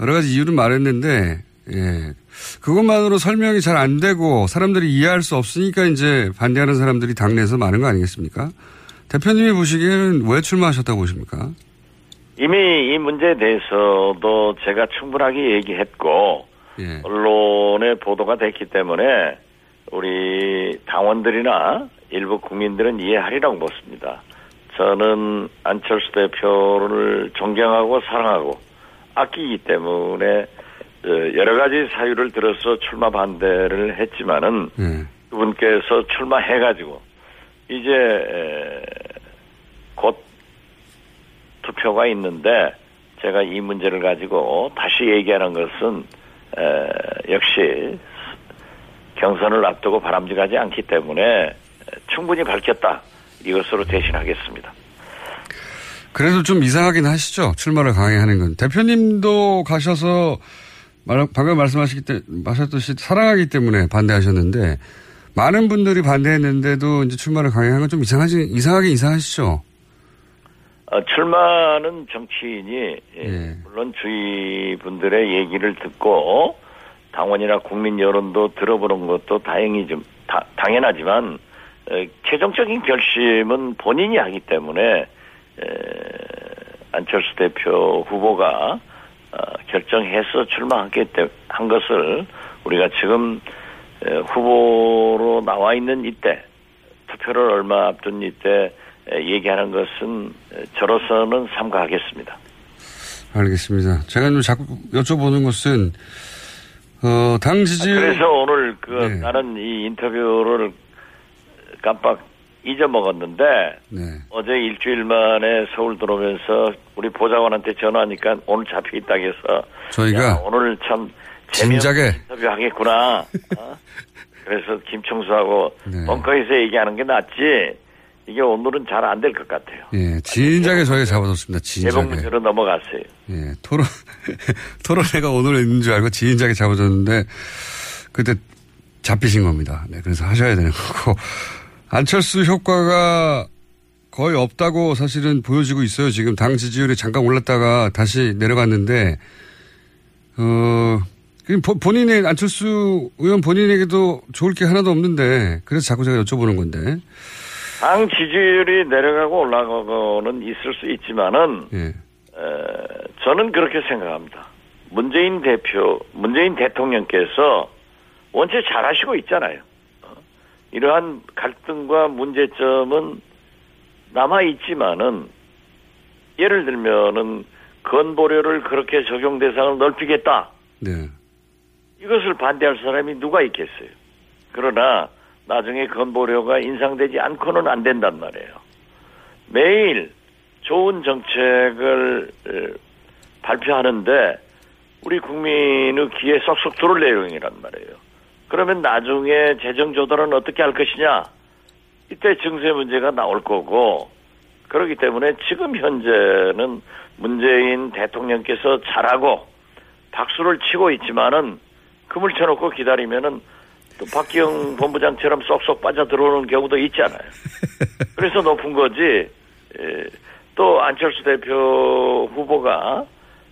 G: 여러 가지 이유는 말했는데 예. 그것만으로 설명이 잘 안 되고 사람들이 이해할 수 없으니까 이제 반대하는 사람들이 당내에서 많은 거 아니겠습니까? 대표님이 보시기에는 왜 출마하셨다고 보십니까?
L: 이미 이 문제에 대해서도 제가 충분하게 얘기했고
G: 예.
L: 언론에 보도가 됐기 때문에 우리 당원들이나 일부 국민들은 이해하리라고 보습니다. 저는 안철수 대표를 존경하고 사랑하고 아끼기 때문에 어, 여러 가지 사유를 들어서 출마 반대를 했지만은
G: 예.
L: 그분께서 출마해가지고 이제 에, 곧 투표가 있는데 제가 이 문제를 가지고 다시 얘기하는 것은 에, 역시 경선을 앞두고 바람직하지 않기 때문에 충분히 밝혔다 이것으로 대신하겠습니다.
G: 그래도 좀 이상하긴 하시죠. 출마를 강행하는 건. 대표님도 가셔서 말- 방금 말씀하시기 때 하셨듯이 사랑하기 때문에 반대하셨는데 많은 분들이 반대했는데도 이제 출마를 강행한 건 좀 이상하지 이상하게 이상하시죠.
L: 어, 출마는 정치인이 예,
G: 예.
L: 물론 주위 분들의 얘기를 듣고 당원이나 국민 여론도 들어보는 것도 다행히 좀 다- 당연하지만 에, 최종적인 결심은 본인이 하기 때문에 에, 안철수 대표 후보가 어, 결정해서 출마하게 때- 한 것을 우리가 지금 에, 후보로 나와 있는 이때 투표를 얼마 앞둔 이때 에, 얘기하는 것은 에, 저로서는 삼가하겠습니다.
G: 알겠습니다. 제가 좀 자꾸 여쭤보는 것은 어, 당 지지율
L: 그래서 오늘 그
G: 네.
L: 나는 이 인터뷰를 깜빡 잊어먹었는데
G: 네.
L: 어제 일주일 만에 서울 들어오면서 우리 보좌관한테 전화하니까 오늘 잡혀 있다 해서
G: 저희가
L: 야, 오늘 참
G: 진작에
L: 인터뷰 하겠구나. 어? 그래서 김청수하고
G: 네.
L: 벙커에서 얘기하는 게 낫지. 이게 오늘은 잘 안 될 것 같아요.
G: 예, 진작에 저희가 잡아뒀습니다. 진작에.
L: 문제로 넘어갔어요.
G: 예, 토론, 토론회가 오늘 있는 줄 알고 진작에 잡아줬는데, 그때 잡히신 겁니다. 네, 그래서 하셔야 되는 거고. 안철수 효과가 거의 없다고 사실은 보여지고 있어요. 지금 당 지지율이 잠깐 올랐다가 다시 내려갔는데, 어, 본인의, 안철수 의원 본인에게도 좋을 게 하나도 없는데, 그래서 자꾸 제가 여쭤보는 건데,
L: 당 지지율이 내려가고 올라가고는 있을 수 있지만은
G: 예,
L: 에, 저는 그렇게 생각합니다. 문재인 대표, 문재인 대통령께서 원체 잘하시고 있잖아요. 어? 이러한 갈등과 문제점은 남아 있지만은 예를 들면은 건보료를 그렇게 적용 대상을 넓히겠다.
G: 네.
L: 이것을 반대할 사람이 누가 있겠어요. 그러나 나중에 건보료가 인상되지 않고는 안 된단 말이에요. 매일 좋은 정책을 에, 발표하는데 우리 국민의 귀에 쏙쏙 들어올 내용이란 말이에요. 그러면 나중에 재정 조달은 어떻게 할 것이냐? 이때 증세 문제가 나올 거고 그렇기 때문에 지금 현재는 문재인 대통령께서 잘하고 박수를 치고 있지만은 금을 쳐놓고 기다리면은 또 박기영 본부장처럼 쏙쏙 빠져 들어오는 경우도 있잖아요. 그래서 높은 거지. 에, 또 안철수 대표 후보가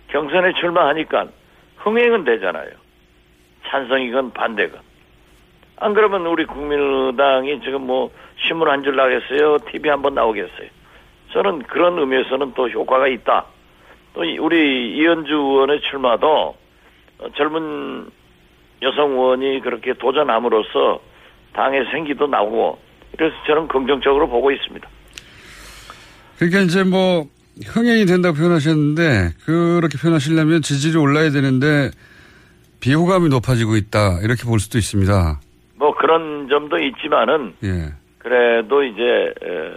L: 경선에 출마하니까 흥행은 되잖아요. 찬성이건 반대건. 안 그러면 우리 국민의당이 지금 뭐 신문 한 줄 나겠어요? TV 한 번 나오겠어요? 저는 그런 의미에서는 또 효과가 있다. 또 이- 우리 이현주 의원의 출마도 어, 젊은 여성 의원이 그렇게 도전함으로써 당의 생기도 나오고 그래서 저는 긍정적으로 보고 있습니다.
G: 그러니까 이제 뭐 흥행이 된다고 표현하셨는데 그렇게 표현하시려면 지지율이 올라야 되는데 비호감이 높아지고 있다 이렇게 볼 수도 있습니다.
L: 뭐 그런 점도 있지만은
G: 예.
L: 그래도 이제 에,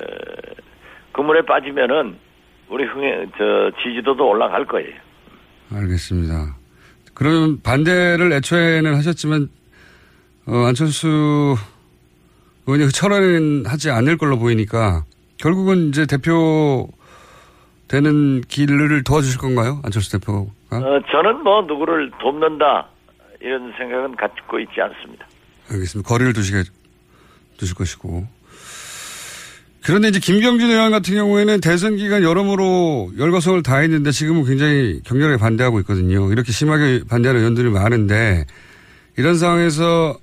L: 그물에 빠지면은 우리 흥행 저 지지도도 올라갈 거예요.
G: 알겠습니다. 그러면 반대를 애초에는 하셨지만 어, 안철수 의원이 철회는 하지 않을 걸로 보이니까 결국은 이제 대표 되는 길을 도와주실 건가요? 안철수 대표가?
L: 어, 저는 뭐 누구를 돕는다 이런 생각은 갖고 있지 않습니다.
G: 알겠습니다. 거리를 두시게 두실 것이고. 그런데 이제 김경준 의원 같은 경우에는 대선 기간 여러모로 열거성을 다했는데 지금은 굉장히 격렬하게 반대하고 있거든요. 이렇게 심하게 반대하는 의원들이 많은데 이런 상황에서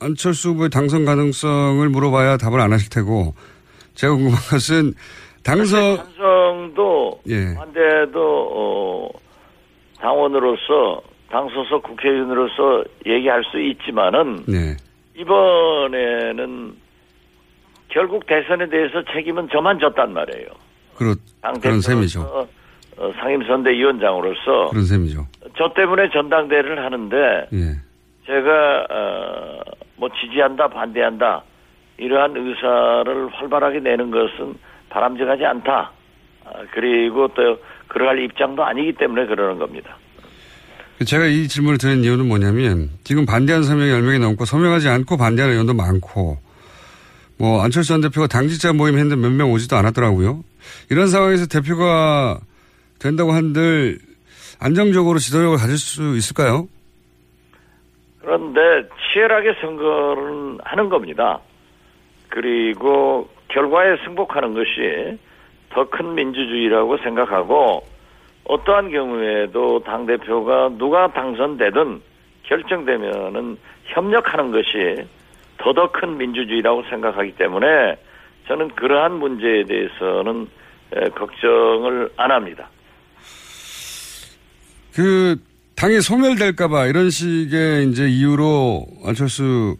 G: 안철수 후보의 당선 가능성을 물어봐야 답을 안 하실 테고 제가 궁금한 것은 당선
L: 찬성도
G: 예.
L: 반대도 어, 당원으로서 당소속 국회의원으로서 얘기할 수 있지만은
G: 네.
L: 이번에는 결국 대선에 대해서 책임은 저만 졌단 말이에요.
G: 그렇,
L: 당
G: 그런 셈이죠.
L: 어, 상임선대위원장으로서
G: 그런 셈이죠.
L: 저 때문에 전당대회를 하는데
G: 예.
L: 제가 어, 뭐 지지한다 반대한다 이러한 의사를 활발하게 내는 것은 바람직하지 않다. 아, 그리고 또 그러할 입장도 아니기 때문에 그러는 겁니다.
G: 제가 이 질문을 드린 이유는 뭐냐면 지금 반대하는 서명이 10명이 넘고 서명하지 않고 반대하는 의원도 많고 뭐 안철수 전 대표가 당직자 모임 했는데 몇 명 오지도 않았더라고요. 이런 상황에서 대표가 된다고 한들 안정적으로 지도력을 가질 수 있을까요?
L: 그런데 치열하게 선거를 하는 겁니다. 그리고 결과에 승복하는 것이 더 큰 민주주의라고 생각하고 어떠한 경우에도 당대표가 누가 당선되든 결정되면은 협력하는 것이 더더 큰 민주주의라고 생각하기 때문에 저는 그러한 문제에 대해서는 에, 걱정을 안 합니다.
G: 그 당이 소멸될까봐 이런 식의 이제 이유로 안철수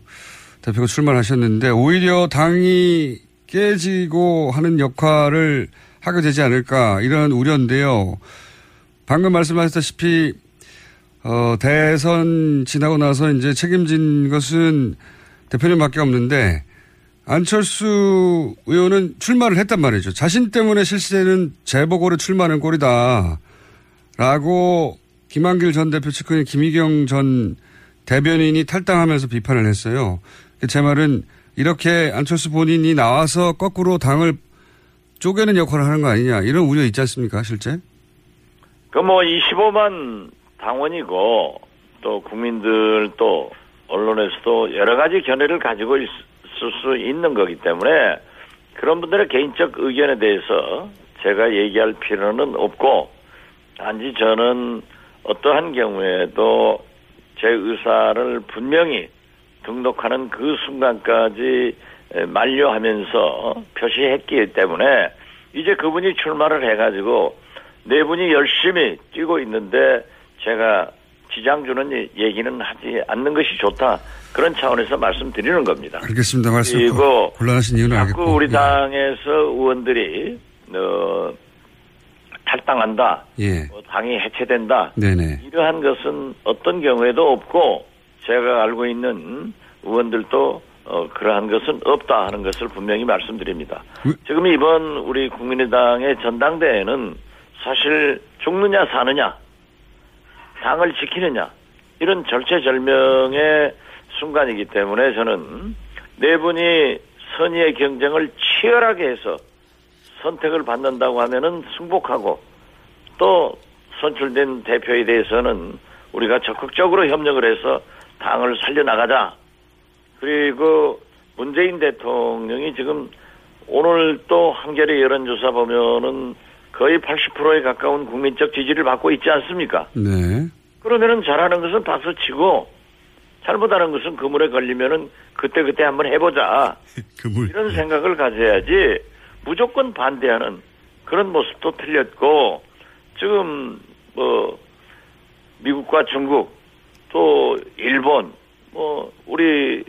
G: 대표가 출마를 하셨는데 오히려 당이 깨지고 하는 역할을 하게 되지 않을까 이런 우려인데요. 방금 말씀하셨다시피 어, 대선 지나고 나서 이제 책임진 것은 대표님밖에 없는데 안철수 의원은 출마를 했단 말이죠. 자신 때문에 실시되는 재보궐에 출마하는 꼴이다. 라고 김한길 전 대표 측근인 김희경 전 대변인이 탈당하면서 비판을 했어요. 제 말은 이렇게 안철수 본인이 나와서 거꾸로 당을 쪼개는 역할을 하는 거 아니냐 이런 우려 있지 않습니까 실제?
L: 그 뭐 25만 당원이고 또 국민들 또 언론에서도 여러 가지 견해를 가지고 있을 수 있는 거기 때문에 그런 분들의 개인적 의견에 대해서 제가 얘기할 필요는 없고 단지 저는 어떠한 경우에도 제 의사를 분명히 등록하는 그 순간까지 만료하면서 표시했기 때문에 이제 그분이 출마를 해가지고 네 분이 열심히 뛰고 있는데 제가 지장 주는 얘기는 하지 않는 것이 좋다. 그런 차원에서 말씀드리는 겁니다.
G: 알겠습니다. 말씀
L: 그리고
G: 곤란하신 이유는
L: 자꾸
G: 알겠고.
L: 우리
G: 예.
L: 당에서 의원들이 어, 탈당한다.
G: 예.
L: 뭐 당이 해체된다.
G: 네네.
L: 이러한 것은 어떤 경우에도 없고 제가 알고 있는 의원들도 어, 그러한 것은 없다 하는 것을 분명히 말씀드립니다. 지금 이번 우리 국민의당의 전당대회는 사실 죽느냐 사느냐 당을 지키느냐 이런 절체절명의 순간이기 때문에 저는 네 분이 선의의 경쟁을 치열하게 해서 선택을 받는다고 하면은 승복하고 또 선출된 대표에 대해서는 우리가 적극적으로 협력을 해서 당을 살려나가자. 그리고 문재인 대통령이 지금 오늘 또 한겨레 여론조사 보면은 거의 80%에 가까운 국민적 지지를 받고 있지 않습니까?
G: 네.
L: 그러면은 잘하는 것은 박수 치고 잘못하는 것은 그물에 걸리면은 그때 그때 한번 해보자. 이런 생각을 가져야지 무조건 반대하는 그런 모습도 틀렸고 지금 뭐 미국과 중국 또 일본 뭐 우리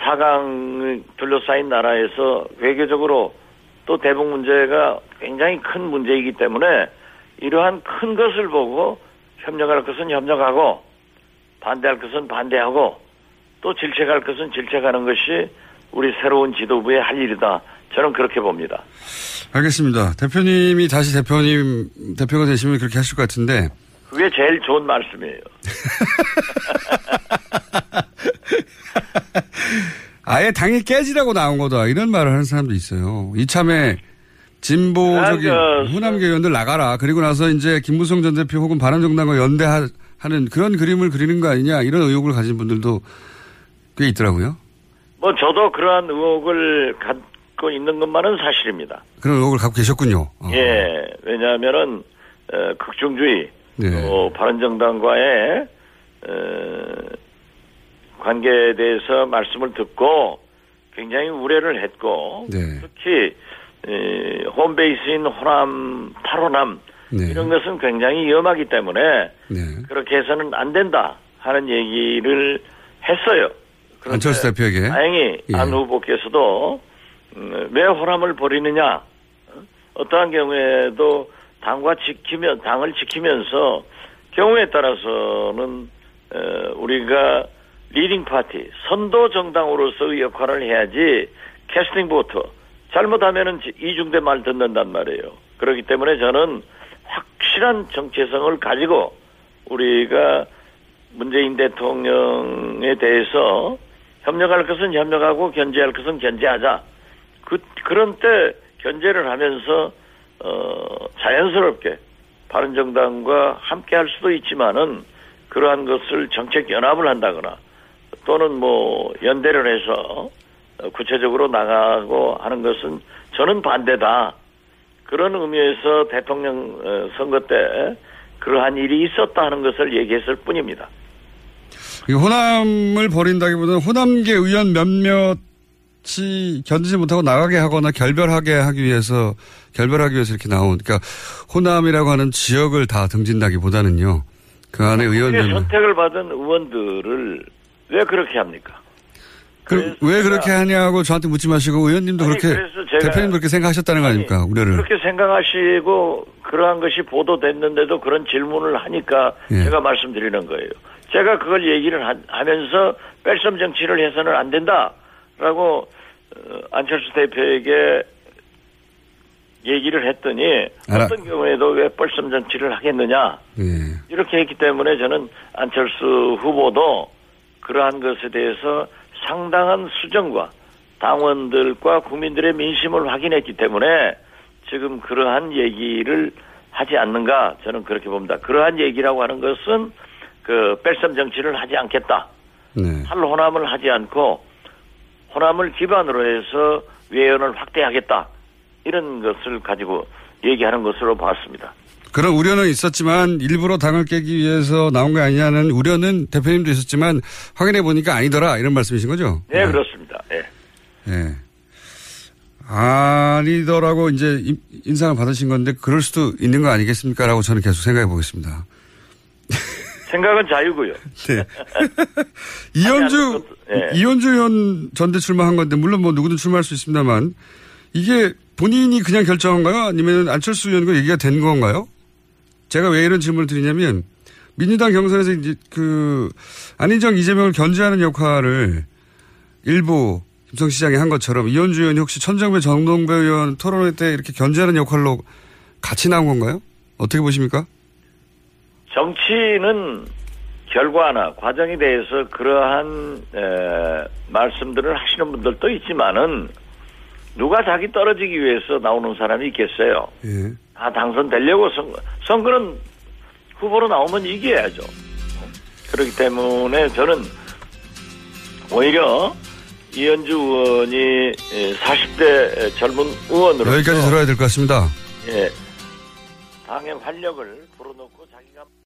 L: 사강 둘러싸인 나라에서 외교적으로 또 대북 문제가 굉장히 큰 문제이기 때문에 이러한 큰 것을 보고 협력할 것은 협력하고 반대할 것은 반대하고 또 질책할 것은 질책하는 것이 우리 새로운 지도부의 할 일이다. 저는 그렇게 봅니다.
G: 알겠습니다. 대표님이 다시 대표님 대표가 되시면 그렇게 하실 것 같은데
L: 그게 제일 좋은 말씀이에요.
G: 아예 당이 깨지라고 나온 거다 이런 말을 하는 사람도 있어요. 이참에 진보적인
L: 그런
G: 호남계 의원들 나가라. 그리고 나서 이제 김무성 전 대표 혹은 바른정당과 연대하는 그런 그림을 그리는 거 아니냐 이런 의혹을 가진 분들도 꽤 있더라고요.
L: 뭐 저도 그러한 의혹을 갖고 있는 것만은 사실입니다.
G: 그런 의혹을 갖고 계셨군요. 어.
L: 예, 왜냐하면은 어, 극중주의
G: 네.
L: 또 바른정당과의 어, 관계에 대해서 말씀을 듣고 굉장히 우려를 했고
G: 네.
L: 특히 에, 홈베이스인 호남, 8호남
G: 네.
L: 이런 것은 굉장히 위험하기 때문에
G: 네.
L: 그렇게 해서는 안 된다 하는 얘기를 했어요.
G: 안철수 대표에게.
L: 다행히
G: 예.
L: 안 후보께서도 음, 왜 호남을 버리느냐 어? 어떠한 경우에도 당과 지키면 당을 지키면서 경우에 따라서는 어, 우리가 leading party 선도 정당으로서의 역할을 해야지 캐스팅 보트 잘못하면은 이중대 말 듣는단 말이에요. 그렇기 때문에 저는 확실한 정체성을 가지고 우리가 문재인 대통령에 대해서 협력할 것은 협력하고 견제할 것은 견제하자. 그 그런 때 견제를 하면서 어 자연스럽게 바른정당과 함께 할 수도 있지만은 그러한 것을 정책 연합을 한다거나 또는 뭐 연대를 해서 구체적으로 나가고 하는 것은 저는 반대다. 그런 의미에서 대통령 어, 선거 때 그러한 일이 있었다 하는 것을 얘기했을 뿐입니다.
G: 이 호남을 버린다기보다는 호남계 의원 몇몇이 견디지 못하고 나가게 하거나 결별하게 하기 위해서 결별하기 위해서 이렇게 나온 그러니까 호남이라고 하는 지역을 다 등진다기보다는요. 그 안에 의원
L: 그게
G: 몇
L: 선택을 받은 의원들을 왜 그렇게 합니까?
G: 그, 왜 그렇게 하냐고 저한테 묻지 마시고 의원님도
L: 아니,
G: 그렇게 대표님 그렇게 생각하셨다는 거 아닙니까? 우려를.
L: 그렇게 생각하시고 그러한 것이 보도됐는데도 그런 질문을 하니까
G: 예.
L: 제가 말씀드리는 거예요. 제가 그걸 얘기를 하, 하면서 뺄섬 정치를 해서는 안 된다라고 어, 안철수 대표에게 얘기를 했더니
G: 알아.
L: 어떤 경우에도 왜 뻘섬 정치를 하겠느냐
G: 예.
L: 이렇게 했기 때문에 저는 안철수 후보도 그러한 것에 대해서 상당한 수정과 당원들과 국민들의 민심을 확인했기 때문에 지금 그러한 얘기를 하지 않는가 저는 그렇게 봅니다. 그러한 얘기라고 하는 것은 그 뺄섬 정치를 하지 않겠다.
G: 네.
L: 탈호남을 하지 않고 호남을 기반으로 해서 외연을 확대하겠다. 이런 것을 가지고 얘기하는 것으로 봤습니다.
G: 그런 우려는 있었지만 일부러 당을 깨기 위해서 나온 거 아니냐는 우려는 대표님도 있었지만 확인해 보니까 아니더라 이런 말씀이신 거죠?
L: 네, 그렇습니다. 예.
G: 예. 아니더라고 이제 인- 인상을 받으신 건데 그럴 수도 있는 거 아니겠습니까? 라고 저는 계속 생각해 보겠습니다.
L: 생각은 자유고요.
G: 네. 이현주,
L: 예.
G: 이현주 의원 전대 출마한 건데, 물론 뭐 누구든 출마할 수 있습니다만, 이게 본인이 그냥 결정한 가요? 아니면 안철수 의원과 얘기가 된 건가요? 제가 왜 이런 질문을 드리냐면, 민주당 경선에서 이제 그, 안희정, 이재명을 견제하는 역할을 일부 김성 시장이 한 것처럼 이현주 의원이 혹시 천정배, 정동배 의원 토론회 때 이렇게 견제하는 역할로 같이 나온 건가요? 어떻게 보십니까?
L: 정치는 결과나 과정에 대해서 그러한 에, 말씀들을 하시는 분들도 있지만은 누가 자기 떨어지기 위해서 나오는 사람이 있겠어요.
G: 예.
L: 다 당선되려고 선거, 선거는 후보로 나오면 이겨야죠. 그렇기 때문에 저는 오히려 이현주 의원이 40대 젊은 의원으로
G: 여기까지 들어야 될 것 같습니다.
L: 예, 당의 활력을